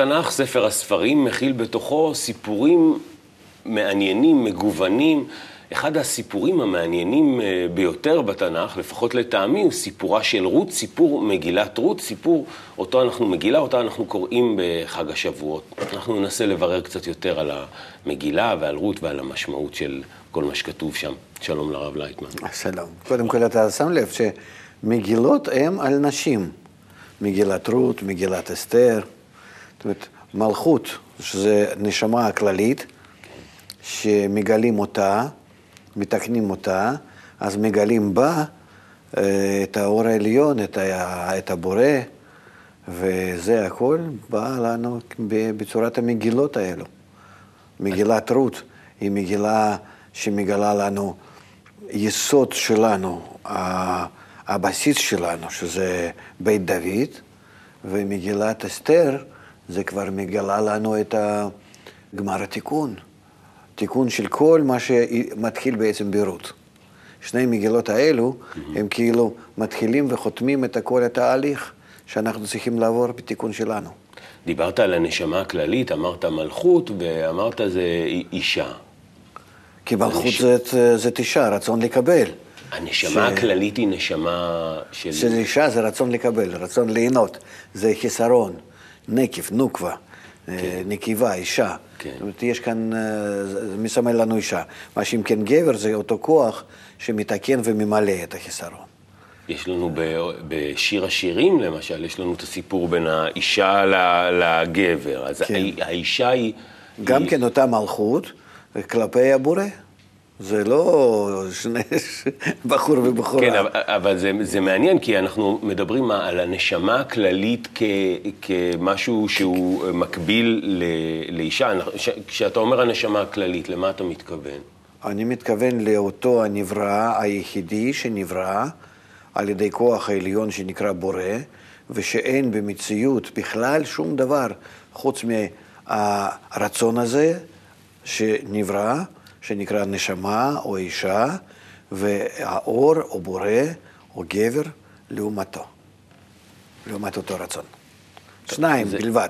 התנ"ך, ספר הספרים, מכיל בתוכו סיפורים מעניינים, מגוונים. אחד הסיפורים המעניינים אה, ביותר בתנ"ך, לפחות לטעמי, הוא סיפורה של רות, סיפור מגילת רות, סיפור אותו אנחנו, מגילה אותה אנחנו קוראים בחג השבועות. אנחנו ננסה לברר קצת יותר על המגילה ועל רות ועל המשמעות של כל מה שכתוב שם. שלום לרב לייטמן. שלום. קודם כל אתה שם לב שמגילות הן על נשים. מגילת רות, מגילת אסתר, זאת אומרת, מלכות, שזה נשמה הכללית, שמגלים אותה, מתקנים אותה, אז מגלים בה אה, את האור העליון, את, ה, את הבורא, וזה הכל בא לנו בצורת המגילות האלו. מגילת רות היא מגילה שמגלה לנו יסוד שלנו, הבסיס שלנו, שזה בית דוד, ומגילת אסתר זה כבר מגלה לנו את גמר התיקון. תיקון של כל מה שמתחיל בעצם ברות. שני מגילות האלו, הם כאילו מתחילים וחותמים את כל התהליך שאנחנו צריכים לעבור בתיקון שלנו. דיברת על הנשמה הכללית, אמרת מלכות, ואמרת זה אישה. כי מלכות הנש... זה, זה אישה, רצון לקבל. הנשמה ש... הכללית היא נשמה של... של אישה זה רצון לקבל, רצון ליהנות, זה חיסרון, נקב, נוקבה, כן. נקבה, אישה. כן. זאת אומרת, יש כאן, זה מסמל לנו אישה. מה שאם כן גבר זה אותו כוח שמתקן וממלא את החיסרון. יש לנו בשיר השירים, למשל, יש לנו את הסיפור בין האישה לגבר. אז כן. האישה היא... גם היא... כן אותה מלכות כלפי הבורא. זה לא שני בחור ובחורה. כן, אבל, אבל זה, זה מעניין, כי אנחנו מדברים על הנשמה הכללית כ, כמשהו שהוא מקביל ל, לאישה. כשאתה אומר הנשמה הכללית, למה אתה מתכוון? אני מתכוון לאותו הנברא היחידי שנברא על ידי כוח העליון שנקרא בורא, ושאין במציאות בכלל שום דבר חוץ מהרצון הזה שנברא. שנקרא נשמה או אישה, והאור או בורא או גבר לעומתו, לעומת אותו רצון. שניים זה... בלבד.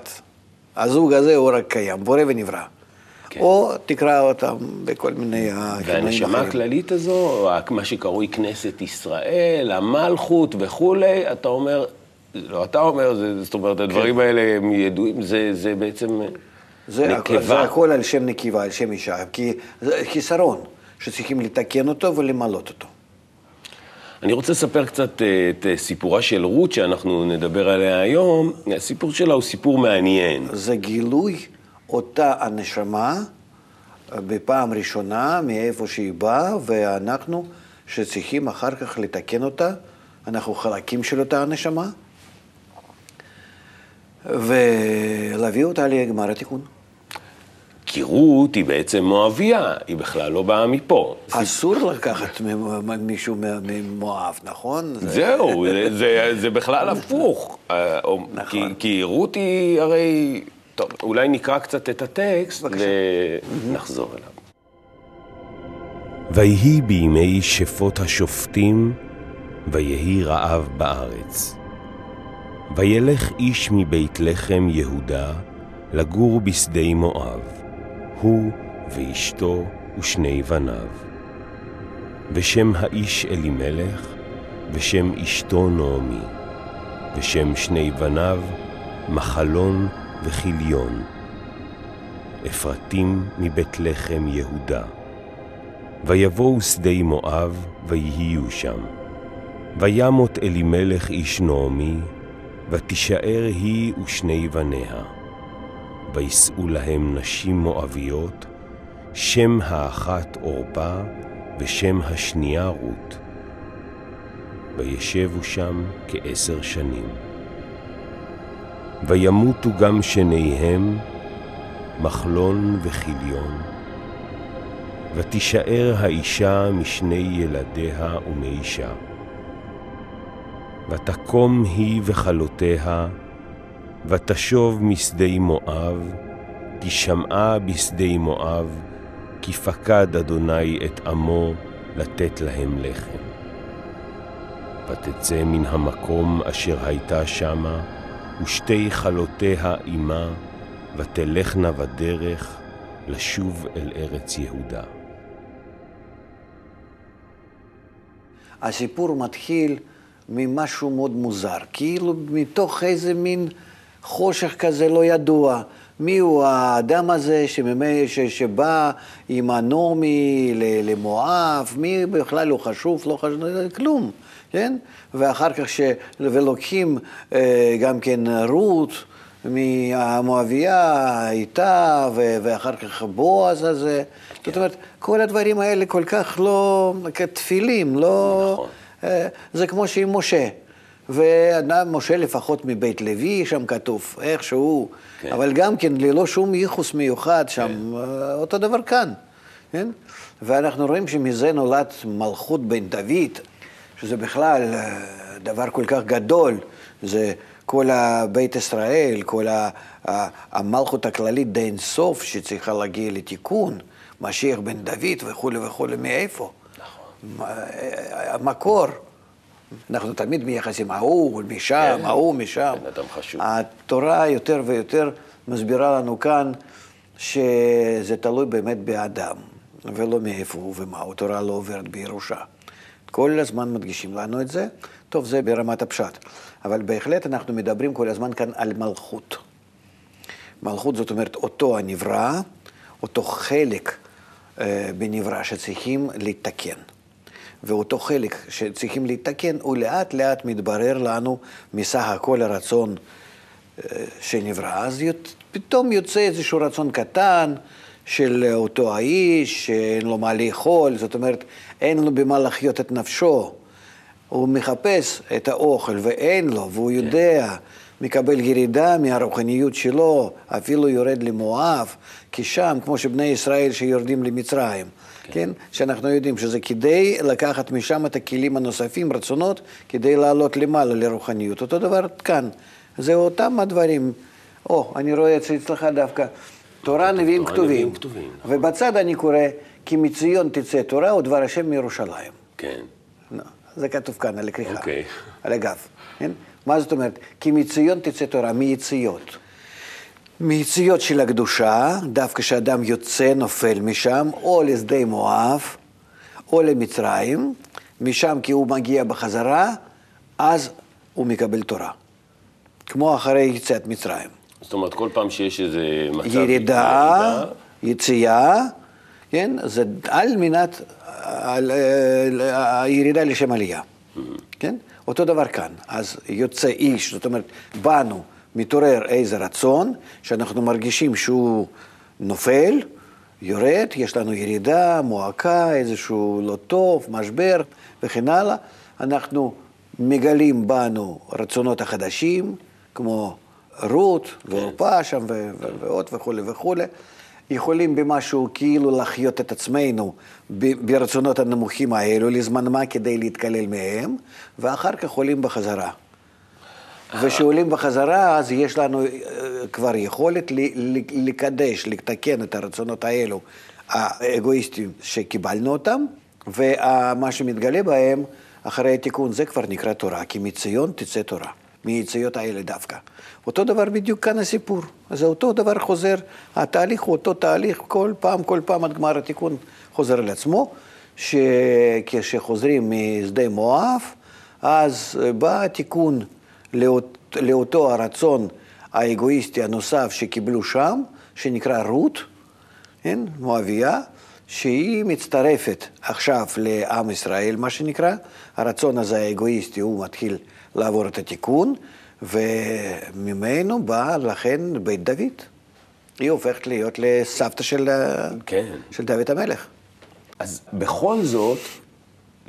הזוג הזה הוא רק קיים, בורא ונברא. כן. או תקרא אותם בכל מיני והנשמה הכללית הזו, מה שקרוי כנסת ישראל, המלכות וכולי, אתה אומר, לא אתה אומר, זה, זאת אומרת, הדברים כן. האלה הם ידועים, זה, זה בעצם... זה, נקבה. זה הכל על שם נקבה, על שם אישה, כי זה חיסרון שצריכים לתקן אותו ולמלות אותו. אני רוצה לספר קצת אה, את אה, סיפורה של רות שאנחנו נדבר עליה היום. הסיפור שלה הוא סיפור מעניין. זה גילוי אותה הנשמה אה, בפעם ראשונה מאיפה שהיא באה, ואנחנו שצריכים אחר כך לתקן אותה, אנחנו חלקים של אותה הנשמה, ולהביא אותה לגמר התיקון. כי רות היא בעצם מואביה, היא בכלל לא באה מפה. אסור לקחת מישהו ממואב, נכון? זהו, זה, זה בכלל הפוך. אה, נכון. כי, כי רות היא הרי... טוב, אולי נקרא קצת את הטקסט ונחזור אליו. ויהי בימי שפוט השופטים, ויהי רעב בארץ. וילך איש מבית לחם יהודה לגור בשדה מואב. הוא ואשתו ושני בניו. ושם האיש אלימלך, ושם אשתו נעמי, ושם שני בניו מחלון וכיליון. אפרתים מבית לחם יהודה. ויבואו שדי מואב, ויהיו שם. וימות אלימלך איש נעמי, ותישאר היא ושני בניה. וישאו להם נשים מואביות, שם האחת עורפה, ושם השנייה רות. וישבו שם כעשר שנים. וימותו גם שניהם, מחלון וכיליון, ותישאר האישה משני ילדיה ומאישה. ותקום היא וכלותיה, ותשוב משדה מואב, תשמעה בשדה מואב, כי פקד אדוני את עמו לתת להם לחם. ותצא מן המקום אשר הייתה שמה, ושתי חלותיה עמה, ותלכנה בדרך לשוב אל ארץ יהודה. הסיפור מתחיל ממשהו מאוד מוזר, כאילו מתוך איזה מין חושך כזה לא ידוע. מי הוא האדם הזה שממי, ש, שבא עם הנורמי למואב, מי בכלל לא חשוב, לא חשוב, כלום, כן? ואחר כך, ש... ולוקחים אה, גם כן רות מהמואביה איתה, ואחר כך בועז הזה. כן. זאת אומרת, כל הדברים האלה כל כך לא, כתפילים, לא... נכון. אה, זה כמו שעם משה. ומשה לפחות מבית לוי, שם כתוב, איכשהו, כן. אבל גם כן ללא שום ייחוס מיוחד שם, כן. אה, אותו דבר כאן, כן? ואנחנו רואים שמזה נולד מלכות בן דוד, שזה בכלל אה, דבר כל כך גדול, זה כל בית ישראל, כל המלכות הכללית די אינסוף שצריכה להגיע לתיקון, משיח בן דוד וכולי וכולי, מאיפה? המקור. אנחנו תמיד מייחסים ההוא משם, כן. ההוא משם. בן אדם חשוב. התורה יותר ויותר מסבירה לנו כאן שזה תלוי באמת באדם, ולא מאיפה הוא ומה. התורה לא עוברת בירושה. כל הזמן מדגישים לנו את זה. טוב, זה ברמת הפשט. אבל בהחלט אנחנו מדברים כל הזמן כאן על מלכות. מלכות זאת אומרת אותו הנברא, אותו חלק אה, בנברא שצריכים לתקן. ואותו חלק שצריכים לתקן, הוא לאט לאט מתברר לנו מסך הכל הרצון אה, שנברא. אז פתאום יוצא איזשהו רצון קטן של אותו האיש, שאין לו מה לאכול, זאת אומרת, אין לו במה לחיות את נפשו. הוא מחפש את האוכל ואין לו, והוא כן. יודע, מקבל ירידה מהרוחניות שלו, אפילו יורד למואב, כי שם, כמו שבני ישראל שיורדים למצרים. כן. כן? שאנחנו יודעים שזה כדי לקחת משם את הכלים הנוספים, רצונות, כדי לעלות למעלה לרוחניות. אותו דבר כאן. זה אותם הדברים. או, אני רואה את זה אצלך דווקא. תורה, נביאים כתובים. ובצד אני קורא, כי מציון תצא תורה ודבר השם מירושלים. כן. זה כתוב כאן על הכריכה, אוקיי. על הגב. כן? מה זאת אומרת? כי מציון תצא תורה, מיציאות. מיציאות של הקדושה, דווקא כשאדם יוצא, נופל משם, או לשדה מואב, או למצרים, משם כי הוא מגיע בחזרה, אז הוא מקבל תורה. כמו אחרי יציאת מצרים. זאת אומרת, כל פעם שיש איזה מצב... ירידה, ירידה, יציאה, כן? זה על מנת, על, על, הירידה לשם עלייה, mm-hmm. כן? אותו דבר כאן. אז יוצא איש, זאת אומרת, באנו. מתעורר איזה רצון, שאנחנו מרגישים שהוא נופל, יורד, יש לנו ירידה, מועקה, איזשהו לא טוב, משבר וכן הלאה, אנחנו מגלים בנו רצונות החדשים, כמו רות ועורפה שם ועוד וכולי וכולי. יכולים במשהו כאילו לחיות את עצמנו ברצונות הנמוכים האלו לזמן מה כדי להתקלל מהם, ואחר כך עולים בחזרה. וכשעולים בחזרה, אז יש לנו אה, כבר יכולת לקדש, לתקן את הרצונות האלו, האגואיסטיים שקיבלנו אותם, ומה שמתגלה בהם, אחרי התיקון, זה כבר נקרא תורה, כי מציון תצא תורה, מיציאות האלה דווקא. אותו דבר בדיוק כאן הסיפור. אז אותו דבר חוזר, התהליך הוא אותו תהליך, כל פעם, כל פעם עד גמר התיקון חוזר על עצמו, שכשחוזרים משדה מואב, אז בא התיקון. לאות, לאותו הרצון האגואיסטי הנוסף שקיבלו שם, שנקרא רות, כן, מואביה, שהיא מצטרפת עכשיו לעם ישראל, מה שנקרא. הרצון הזה האגואיסטי, הוא מתחיל לעבור את התיקון, וממנו בא לכן בית דוד. היא הופכת להיות לסבתא של, כן. של דוד המלך. אז בכל זאת,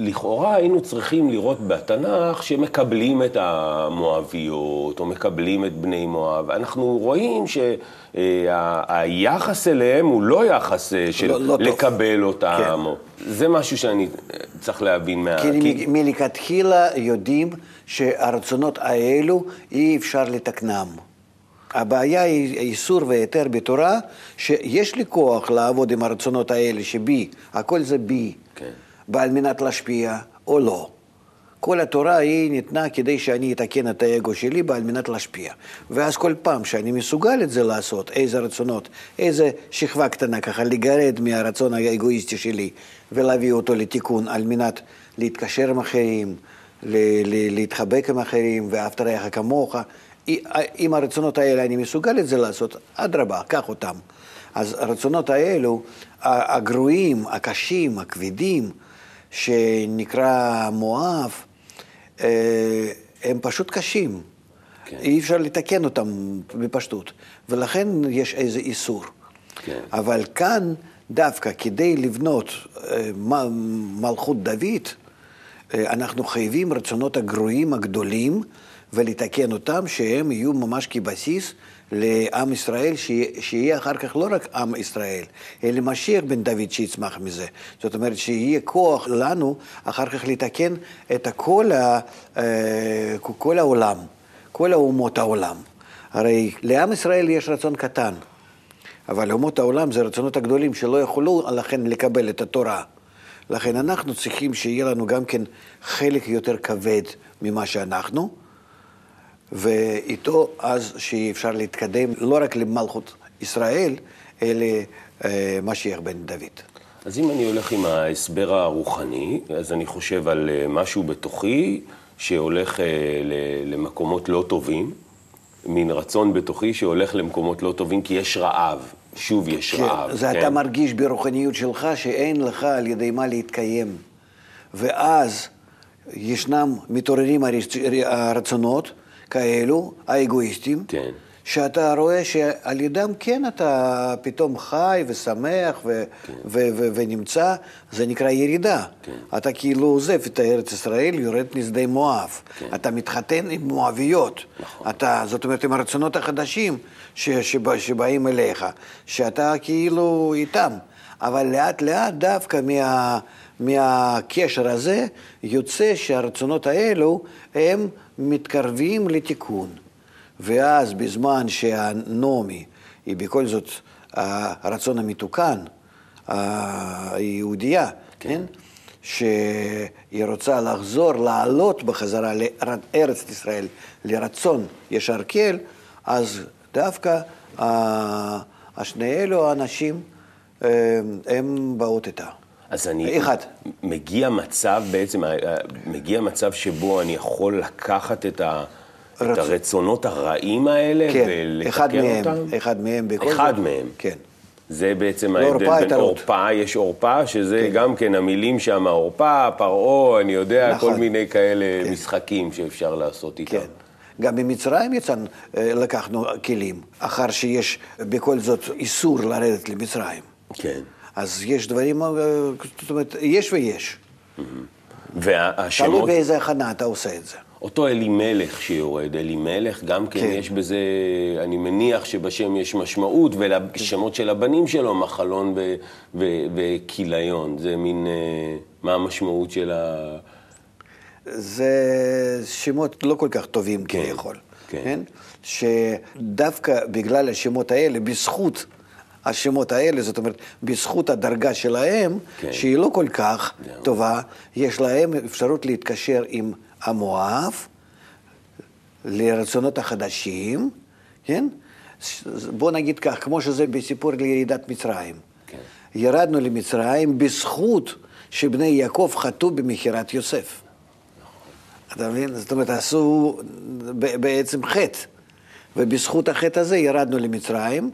לכאורה היינו צריכים לראות בתנ"ך שמקבלים את המואביות, או מקבלים את בני מואב. אנחנו רואים שהיחס אליהם הוא לא יחס אה, של לא, לא לקבל טוב. אותם. כן. זה משהו שאני צריך להבין מה... כי, כי... מלכתחילה יודעים שהרצונות האלו אי אפשר לתקנם. הבעיה היא איסור והיתר בתורה, שיש לי כוח לעבוד עם הרצונות האלה שבי, הכל זה בי. ועל מנת להשפיע או לא. כל התורה היא ניתנה כדי שאני אתקן את האגו שלי על מנת להשפיע. ואז כל פעם שאני מסוגל את זה לעשות, איזה רצונות, איזה שכבה קטנה ככה, לגרד מהרצון האגואיסטי שלי ולהביא אותו לתיקון על מנת להתקשר עם אחרים, להתחבק עם אחרים, ואהבת רעך כמוך. אם הרצונות האלה אני מסוגל את זה לעשות, אדרבה, קח אותם. אז הרצונות האלו, הגרועים, הקשים, הכבדים, שנקרא מואב, אה, הם פשוט קשים. כן. אי אפשר לתקן אותם בפשטות, ולכן יש איזה איסור. כן. אבל כאן, דווקא כדי לבנות אה, מלכות דוד, אה, אנחנו חייבים רצונות הגרועים הגדולים ולתקן אותם, שהם יהיו ממש כבסיס לעם ישראל, שיהיה אחר כך לא רק עם ישראל, אלא משיח בן דוד שיצמח מזה. זאת אומרת, שיהיה כוח לנו אחר כך לתקן את כל, ה, אה, כל העולם, כל אומות העולם. הרי לעם ישראל יש רצון קטן, אבל לאומות העולם זה רצונות הגדולים שלא יכולו לכן לקבל את התורה. לכן אנחנו צריכים שיהיה לנו גם כן חלק יותר כבד ממה שאנחנו, ואיתו אז שאי אפשר להתקדם לא רק למלכות ישראל, אלא אה, משיח בן דוד. אז אם אני הולך עם ההסבר הרוחני, אז אני חושב על אה, משהו בתוכי שהולך אה, למקומות לא טובים, מין רצון בתוכי שהולך למקומות לא טובים כי יש רעב. שוב יש כן, רעב. זה כן? אתה מרגיש ברוחניות שלך שאין לך על ידי מה להתקיים. ואז ישנם מתעוררים הרצונות, כאלו, האגואיסטים, כן. שאתה רואה שעל ידם כן אתה פתאום חי ושמח ו- כן. ו- ו- ונמצא, זה נקרא ירידה. כן. אתה כאילו עוזב את ארץ ישראל, יורד משדה מואב. כן. אתה מתחתן עם מואביות. נכון. אתה, זאת אומרת, עם הרצונות החדשים ש- שבא, שבאים אליך, שאתה כאילו איתם. אבל לאט לאט דווקא מה... מהקשר הזה יוצא שהרצונות האלו הם מתקרבים לתיקון. ואז בזמן שהנעמי היא בכל זאת הרצון המתוקן, היהודייה, כן? כן? שהיא רוצה לחזור, לעלות בחזרה לארץ ישראל, לרצון ישר קל, אז דווקא השני אלו האנשים, הם באות איתה. אז אני... אחד. מגיע מצב בעצם, אה, מגיע מצב שבו אני יכול לקחת את, ה, רצ... את הרצונות הרעים האלה כן, ולתקן אחד מהם, אותם? אחד מהם בכל אחד זאת. מהם. כן. זה בעצם ההבדל בין עורפה, יש עורפה, שזה כן. גם כן המילים שם, עורפה, פרעה, אני יודע, נכון. כל מיני כאלה כן. משחקים שאפשר לעשות איתם. כן. גם ממצרים יצאנו, אה, לקחנו כלים, אחר שיש בכל זאת איסור לרדת למצרים. כן. אז יש דברים, אה, זאת אומרת, יש ויש. והשמות... תלוי באיזה הכנה אתה עושה את זה. אותו אלימלך שיורד, אלימלך, גם כן, כן יש בזה, אני מניח שבשם יש משמעות, ולשמות של הבנים שלו, מחלון וכיליון. זה מין, אה, מה המשמעות של ה... זה שמות לא כל כך טובים כן, כביכול, כן. כן? שדווקא בגלל השמות האלה, בזכות השמות האלה, זאת אומרת, בזכות הדרגה שלהם, כן. שהיא לא כל כך yeah. טובה, יש להם אפשרות להתקשר עם המואב לרצונות החדשים, כן? בוא נגיד כך, כמו שזה בסיפור לירידת מצרים. כן. ירדנו למצרים בזכות שבני יעקב חטאו במכירת יוסף. אתה מבין? זאת אומרת, עשו בעצם חטא. ובזכות החטא הזה ירדנו למצרים,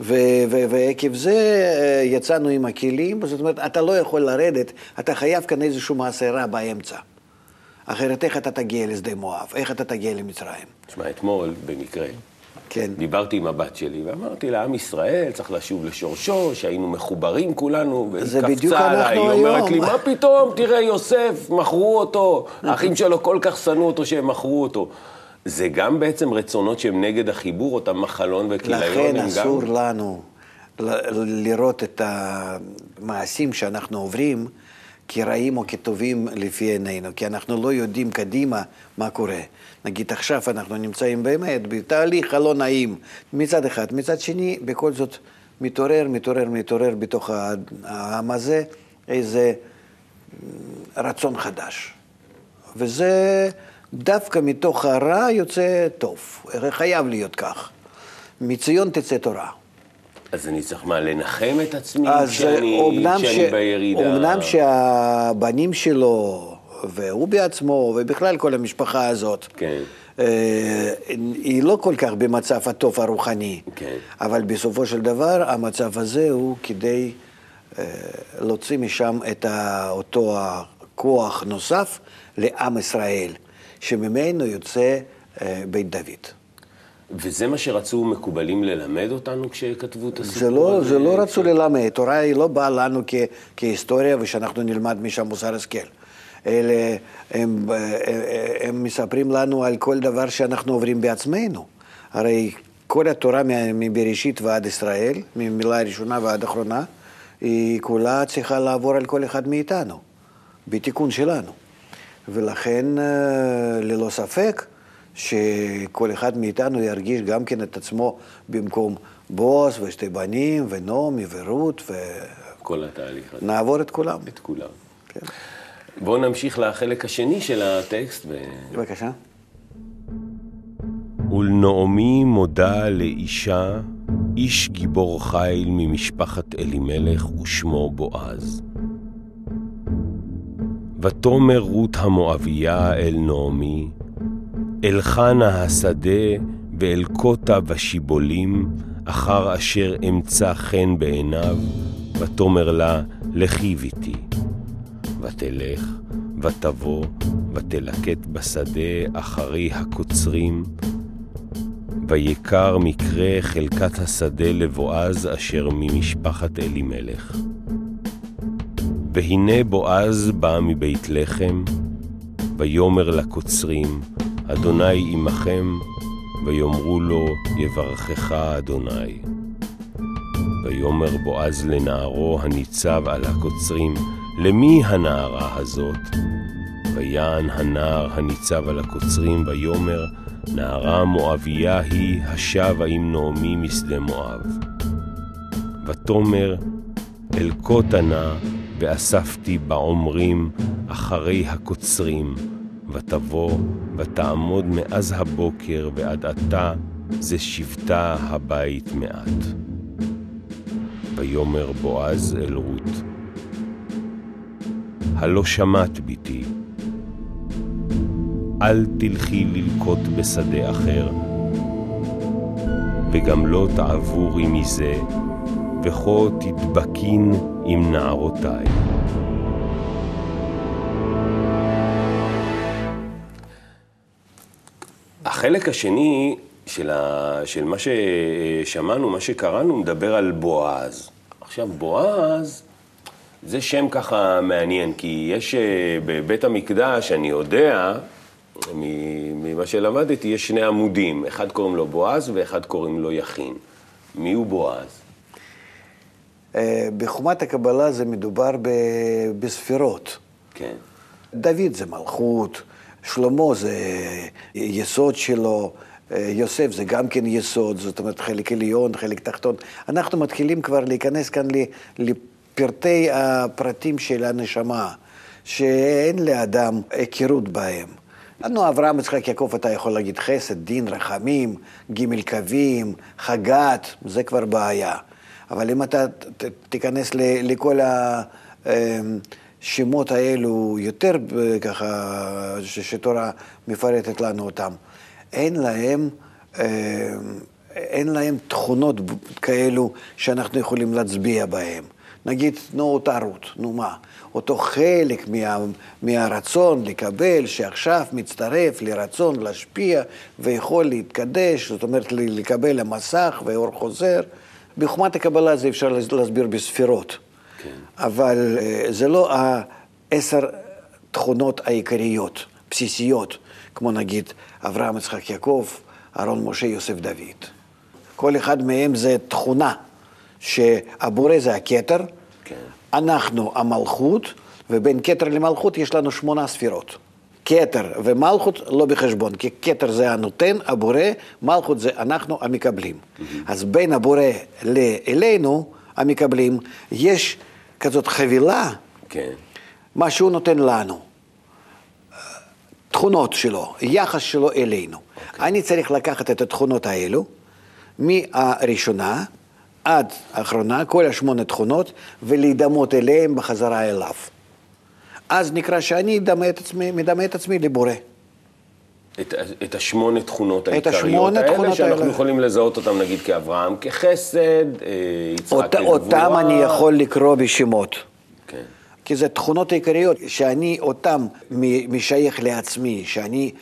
ועקב זה אה, יצאנו עם הכלים, זאת אומרת, אתה לא יכול לרדת, אתה חייב כאן איזשהו מעשה רע באמצע. אחרת איך אתה תגיע לשדה מואב? איך אתה תגיע למצרים? תשמע, אתמול, במקרה, כן. דיברתי עם הבת שלי, ואמרתי לה, עם ישראל צריך לשוב לשורשו, שהיינו מחוברים כולנו, בדיוק אנחנו עליי. היא אומרת לי, מה פתאום, תראה, יוסף, מכרו אותו, האחים שלו כל כך שנאו אותו שהם מכרו אותו. זה גם בעצם רצונות שהם נגד החיבור, אותם מחלון וכיליון, לכן אסור גם... לנו לראות את המעשים שאנחנו עוברים כרעים או כטובים לפי עינינו, כי אנחנו לא יודעים קדימה מה קורה. נגיד עכשיו אנחנו נמצאים באמת בתהליך הלא נעים מצד אחד, מצד שני בכל זאת מתעורר, מתעורר, מתעורר בתוך העם הזה איזה רצון חדש. וזה דווקא מתוך הרע יוצא טוב, חייב להיות כך. מציון תצא תורה. אז אני צריך מה, לנחם את עצמי אז כשאני, ש- בירידה? אומנם שהבנים שלו, והוא בעצמו, ובכלל כל המשפחה הזאת, כן. אה, היא לא כל כך במצב הטוב הרוחני, כן. אבל בסופו של דבר המצב הזה הוא כדי אה, להוציא משם את אותו הכוח נוסף לעם ישראל, שממנו יוצא אה, בית דוד. וזה מה שרצו מקובלים ללמד אותנו כשכתבו את הסיפור זה לא, הזה? זה לא רצו ללמד, תורה היא לא באה לנו כ, כהיסטוריה ושאנחנו נלמד משם מוסר השכל. אלה, הם, הם מספרים לנו על כל דבר שאנחנו עוברים בעצמנו. הרי כל התורה מבראשית ועד ישראל, ממילה הראשונה ועד אחרונה, היא כולה צריכה לעבור על כל אחד מאיתנו, בתיקון שלנו. ולכן, אה, ללא ספק, שכל אחד מאיתנו ירגיש גם כן את עצמו במקום בוס ושתי בנים ונעמי ורות, כל התהליך הזה, ונעבור את כולם. את כולם. כן. בואו נמשיך לחלק השני של הטקסט. ו... בבקשה. ולנעמי מודה לאישה, איש גיבור חיל ממשפחת אלימלך ושמו בועז. ותאמר רות המואביה אל נעמי, אל חנה השדה ואל קוטה ושיבולים, אחר אשר אמצא חן בעיניו, ותאמר לה, לכי ביתי. ותלך, ותבוא, ותלקט בשדה אחרי הקוצרים, ויקר מקרה חלקת השדה לבועז אשר ממשפחת אלימלך. והנה בועז בא מבית לחם, ויאמר לקוצרים, אדוני עמכם, ויאמרו לו, יברכך אדוני. ויאמר בועז לנערו הניצב על הקוצרים, למי הנערה הזאת? ויען הנער הניצב על הקוצרים, ויאמר, נערה מואביה היא השבה עם נעמי משדה מואב. ותאמר, אל קוטה נא, ואספתי בעומרים אחרי הקוצרים, ותבוא, ותעמוד מאז הבוקר ועד עתה, זה שבתה הבית מעט. ויאמר בועז אל רות, הלא שמעת ביתי, אל תלכי ללקוט בשדה אחר, וגם לא תעבורי מזה, וכה תדבקין עם נערותיי. החלק השני של, ה... של מה ששמענו, מה שקראנו, מדבר על בועז. עכשיו, בועז זה שם ככה מעניין, כי יש אה, בבית המקדש, אני יודע, ממה שלמדתי, יש שני עמודים, אחד קוראים לו בועז ואחד קוראים לו יכין. מי הוא בועז? אה, בחומת הקבלה זה מדובר ב- בספירות. כן. דוד זה מלכות, שלמה זה יסוד שלו, אה, יוסף זה גם כן יסוד, זאת אומרת חלק עליון, חלק תחתון. אנחנו מתחילים כבר להיכנס כאן לפרטי הפרטים של הנשמה, שאין לאדם היכרות בהם. לנו אברהם, יצחק, יעקב, אתה יכול להגיד חסד, דין, רחמים, ג' קווים, חגת, זה כבר בעיה. אבל אם אתה ת- תיכנס ל- לכל השמות האלו, יותר ב- ככה, שתורה מפרטת לנו אותם, אין להם, אה, אין להם תכונות כאלו שאנחנו יכולים להצביע בהם. נגיד, נו, אותה רות, נו מה? אותו חלק מה, מהרצון לקבל, שעכשיו מצטרף לרצון להשפיע ויכול להתקדש, זאת אומרת לקבל המסך ואור חוזר. בחוכמת הקבלה זה אפשר להס- להסביר בספירות, כן. אבל אה, זה לא העשר תכונות העיקריות, בסיסיות, כמו נגיד אברהם, יצחק, יעקב, אהרון, משה, יוסף, דוד. כל אחד מהם זה תכונה, שהבורא זה הכתר, כן. אנחנו המלכות, ובין כתר למלכות יש לנו שמונה ספירות. כתר ומלכות לא בחשבון, כי כתר זה הנותן, הבורא, מלכות זה אנחנו המקבלים. אז בין הבורא לאלינו, המקבלים, יש כזאת חבילה, כן. מה שהוא נותן לנו. תכונות שלו, יחס שלו אלינו. Okay. אני צריך לקחת את התכונות האלו, מהראשונה עד האחרונה, כל השמונה תכונות, ולהידמות אליהם בחזרה אליו. אז נקרא שאני מדמה את עצמי, מדמה את עצמי לבורא. את, את השמונה תכונות העיקריות האלה, תכונות שאנחנו האלה. יכולים לזהות אותם נגיד כאברהם כחסד, אה, יצחק אות, כגבורה. אותם אני יכול לקרוא בשמות. כן. כי זה תכונות עיקריות שאני אותם משייך לעצמי, שאני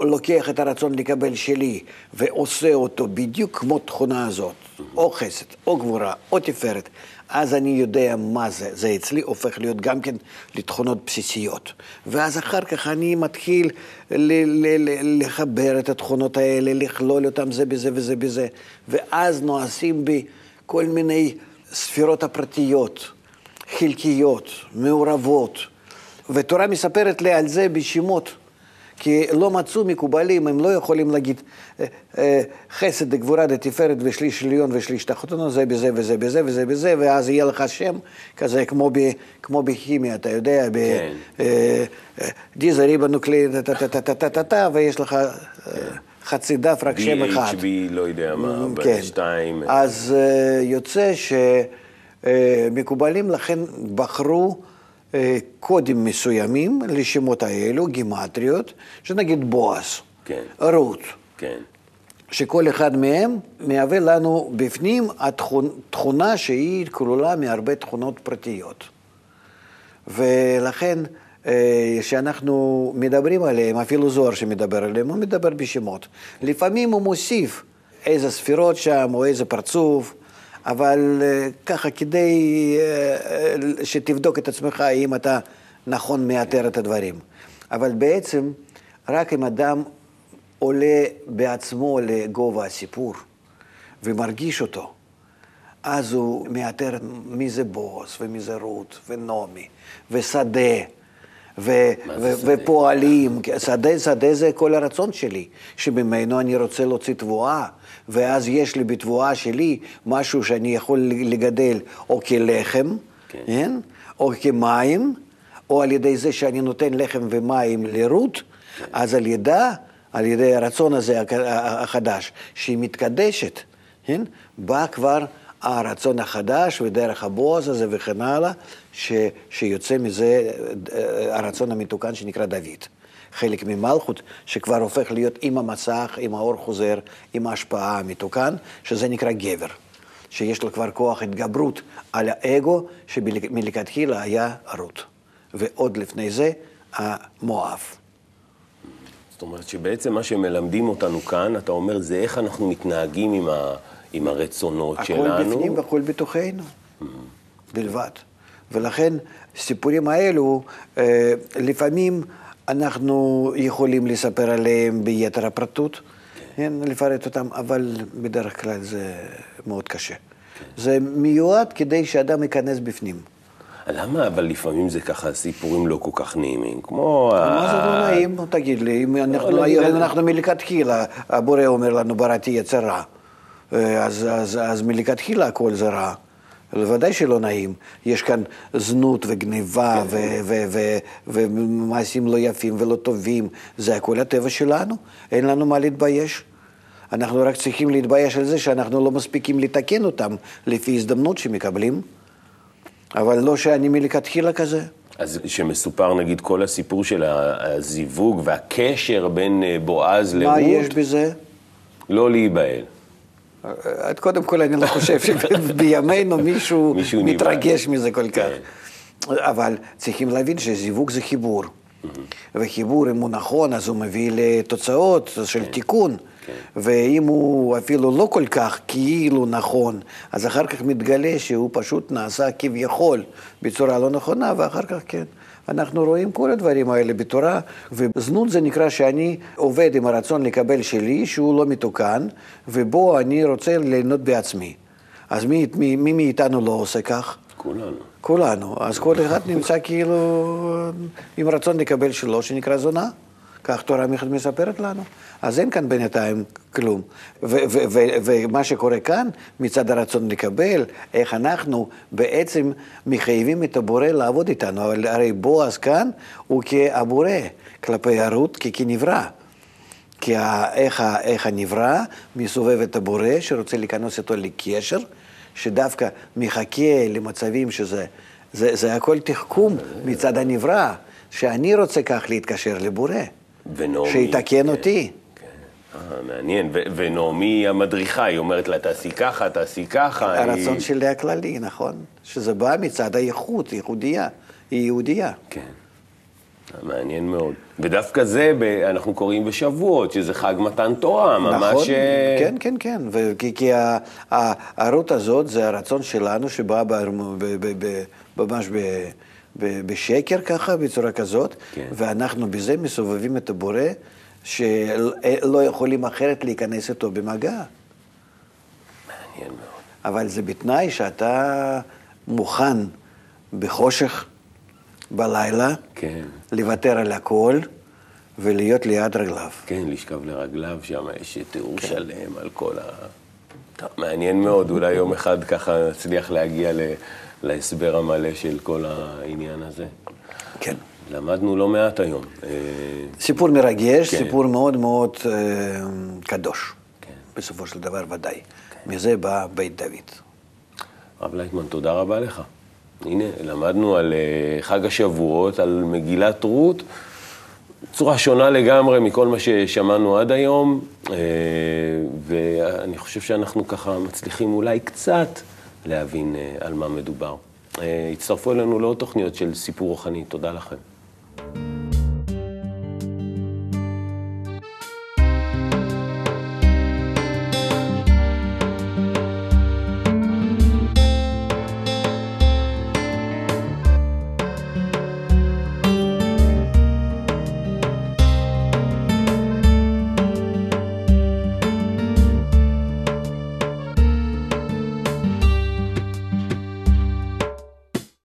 לוקח את הרצון לקבל שלי ועושה אותו בדיוק כמו תכונה הזאת, או חסד, או גבורה, או תפארת, אז אני יודע מה זה. זה אצלי הופך להיות גם כן לתכונות בסיסיות. ואז אחר כך אני מתחיל ל- ל- ל- לחבר את התכונות האלה, לכלול אותם זה בזה וזה בזה, ואז נועשים בי כל מיני ספירות הפרטיות, חלקיות, מעורבות. ותורה מספרת לי על זה בשמות. כי לא מצאו מקובלים, הם לא יכולים להגיד אה, אה, חסד דגבורה דתפארת ושליש עליון ושליש תחתונו, זה בזה וזה בזה וזה בזה, ואז יהיה לך שם כזה כמו, ב, כמו בכימיה, אתה יודע, כן. אה, דיזה ריבה נוקלית, טה-טה-טה-טה-טה, ויש לך חצי דף, רק שם אחד. BHB, לא יודע מה, כן. שתיים. אז יוצא שמקובלים לכן בחרו אה, קודים מסוימים לשמות האלו, גימטריות, שנגיד בועז, כן. רות, כן. שכל אחד מהם מהווה לנו בפנים התכונה שהיא כלולה מהרבה תכונות פרטיות. ולכן, כשאנחנו אה, מדברים עליהם, אפילו זוהר שמדבר עליהם, הוא מדבר בשמות. לפעמים הוא מוסיף איזה ספירות שם, או איזה פרצוף, אבל אה, ככה, כדי אה, אה, שתבדוק את עצמך האם אתה נכון מאתר את הדברים. אבל בעצם, רק אם אדם עולה בעצמו לגובה הסיפור ומרגיש אותו, אז הוא מאתר מי זה בוס, ומי זה רות, ונעמי, ושדה, ו- ו- ופועלים. שדה, שדה זה כל הרצון שלי, שממנו אני רוצה להוציא תבואה. ואז יש לי בתבואה שלי משהו שאני יכול לגדל או כלחם, כן. כן? או כמים, או על ידי זה שאני נותן לחם ומים לרות, כן. אז על ידה, על ידי הרצון הזה החדש, שהיא מתקדשת, כן? בא כבר הרצון החדש ודרך הבועז הזה וכן הלאה, ש, שיוצא מזה אה, הרצון המתוקן שנקרא דוד. חלק ממלכות, שכבר הופך להיות עם המסך, עם האור חוזר, עם ההשפעה המתוקן, שזה נקרא גבר. שיש לו כבר כוח התגברות על האגו, שמלכתחילה היה רות. ועוד לפני זה, המואב. זאת אומרת שבעצם מה שמלמדים אותנו כאן, אתה אומר, זה איך אנחנו מתנהגים עם, ה, עם הרצונות הכל שלנו. הכל בפנים והכל בתוכנו, mm-hmm. בלבד. ולכן, הסיפורים האלו, אה, לפעמים אנחנו יכולים לספר עליהם ביתר הפרטות, כן, לפרט אותם, אבל בדרך כלל זה מאוד קשה. זה מיועד כדי שאדם ייכנס בפנים. למה אבל לפעמים זה ככה סיפורים לא כל כך נעימים, כמו... מה זה לא נעים? תגיד לי, אם לא, אנחנו מלכתחילה, הבורא אומר לנו בראתי יצר רע, אה, אז מלכתחילה הכל זה רע. בוודאי שלא נעים. יש כאן זנות וגניבה כן. ומעשים לא יפים ולא טובים. זה הכל הטבע שלנו, אין לנו מה להתבייש. אנחנו רק צריכים להתבייש על זה שאנחנו לא מספיקים לתקן אותם לפי הזדמנות שמקבלים, אבל לא שאני מלכתחילה כזה. אז שמסופר נגיד כל הסיפור של הזיווג והקשר בין אה, בועז לרות, מה יש בזה? לא להיבהל. קודם כל, אני לא חושב שבימינו מישהו, מישהו מתרגש מזה כל כך. כן. אבל צריכים להבין שזיווג זה חיבור. וחיבור, אם הוא נכון, אז הוא מביא לתוצאות של כן. תיקון. כן. ואם הוא אפילו לא כל כך כאילו נכון, אז אחר כך מתגלה שהוא פשוט נעשה כביכול בצורה לא נכונה, ואחר כך כן. אנחנו רואים כל הדברים האלה בתורה, וזנות זה נקרא שאני עובד עם הרצון לקבל שלי, שהוא לא מתוקן, ובו אני רוצה ליהנות בעצמי. אז מי, מי, מי מאיתנו לא עושה כך? כולנו. כולנו. אז כל אחד נמצא כאילו עם רצון לקבל שלו, שנקרא זונה. כך תורה מספרת לנו. אז אין כאן בינתיים כלום. ומה שקורה כאן, מצד הרצון לקבל, איך אנחנו בעצם מחייבים את הבורא לעבוד איתנו. אבל הרי בועז כאן הוא כהבורא כלפי הרות, כנברא. כי איך, איך הנברא מסובב את הבורא שרוצה להיכנס איתו לקשר, שדווקא מחכה למצבים שזה זה, זה הכל תחכום מצד הנברא, שאני רוצה כך להתקשר לבורא. ונעמי... שיתקן כן, אותי. כן. אה, מעניין. ו- ונעמי המדריכה, היא אומרת לה, תעשי ככה, תעשי ככה. הרצון היא... שלי הכללי, נכון. שזה בא מצד הייחוד, ייחודיה. היא יהודייה. כן. מעניין מאוד. ודווקא זה אנחנו קוראים בשבועות, שזה חג מתן תורה, ממש... נכון, אה, כן, כן, כן. וכי, כי הרות הזאת זה הרצון שלנו שבא ממש בשקר ככה, בצורה כזאת, כן. ואנחנו בזה מסובבים את הבורא, שלא יכולים אחרת להיכנס איתו במגע. מעניין מאוד. אבל זה בתנאי שאתה מוכן בחושך בלילה, כן. לוותר על הכל ולהיות ליד רגליו. כן, לשכב לרגליו, שם יש תיאור כן. שלם על כל ה... טוב, מעניין מאוד, אולי יום אחד ככה נצליח להגיע ל... להסבר המלא של כל העניין הזה. כן. למדנו לא מעט היום. אה, סיפור מרגש, כן. סיפור מאוד מאוד אה, קדוש, כן. בסופו של דבר ודאי. כן. מזה בא בית דוד. הרב לייטמן, תודה רבה לך. הנה, למדנו על אה, חג השבועות, על מגילת רות, צורה שונה לגמרי מכל מה ששמענו עד היום, ואני חושב שאנחנו ככה מצליחים אולי קצת להבין אה, על מה מדובר. אה, הצטרפו אלינו לעוד תוכניות של סיפור רוחני. תודה לכם.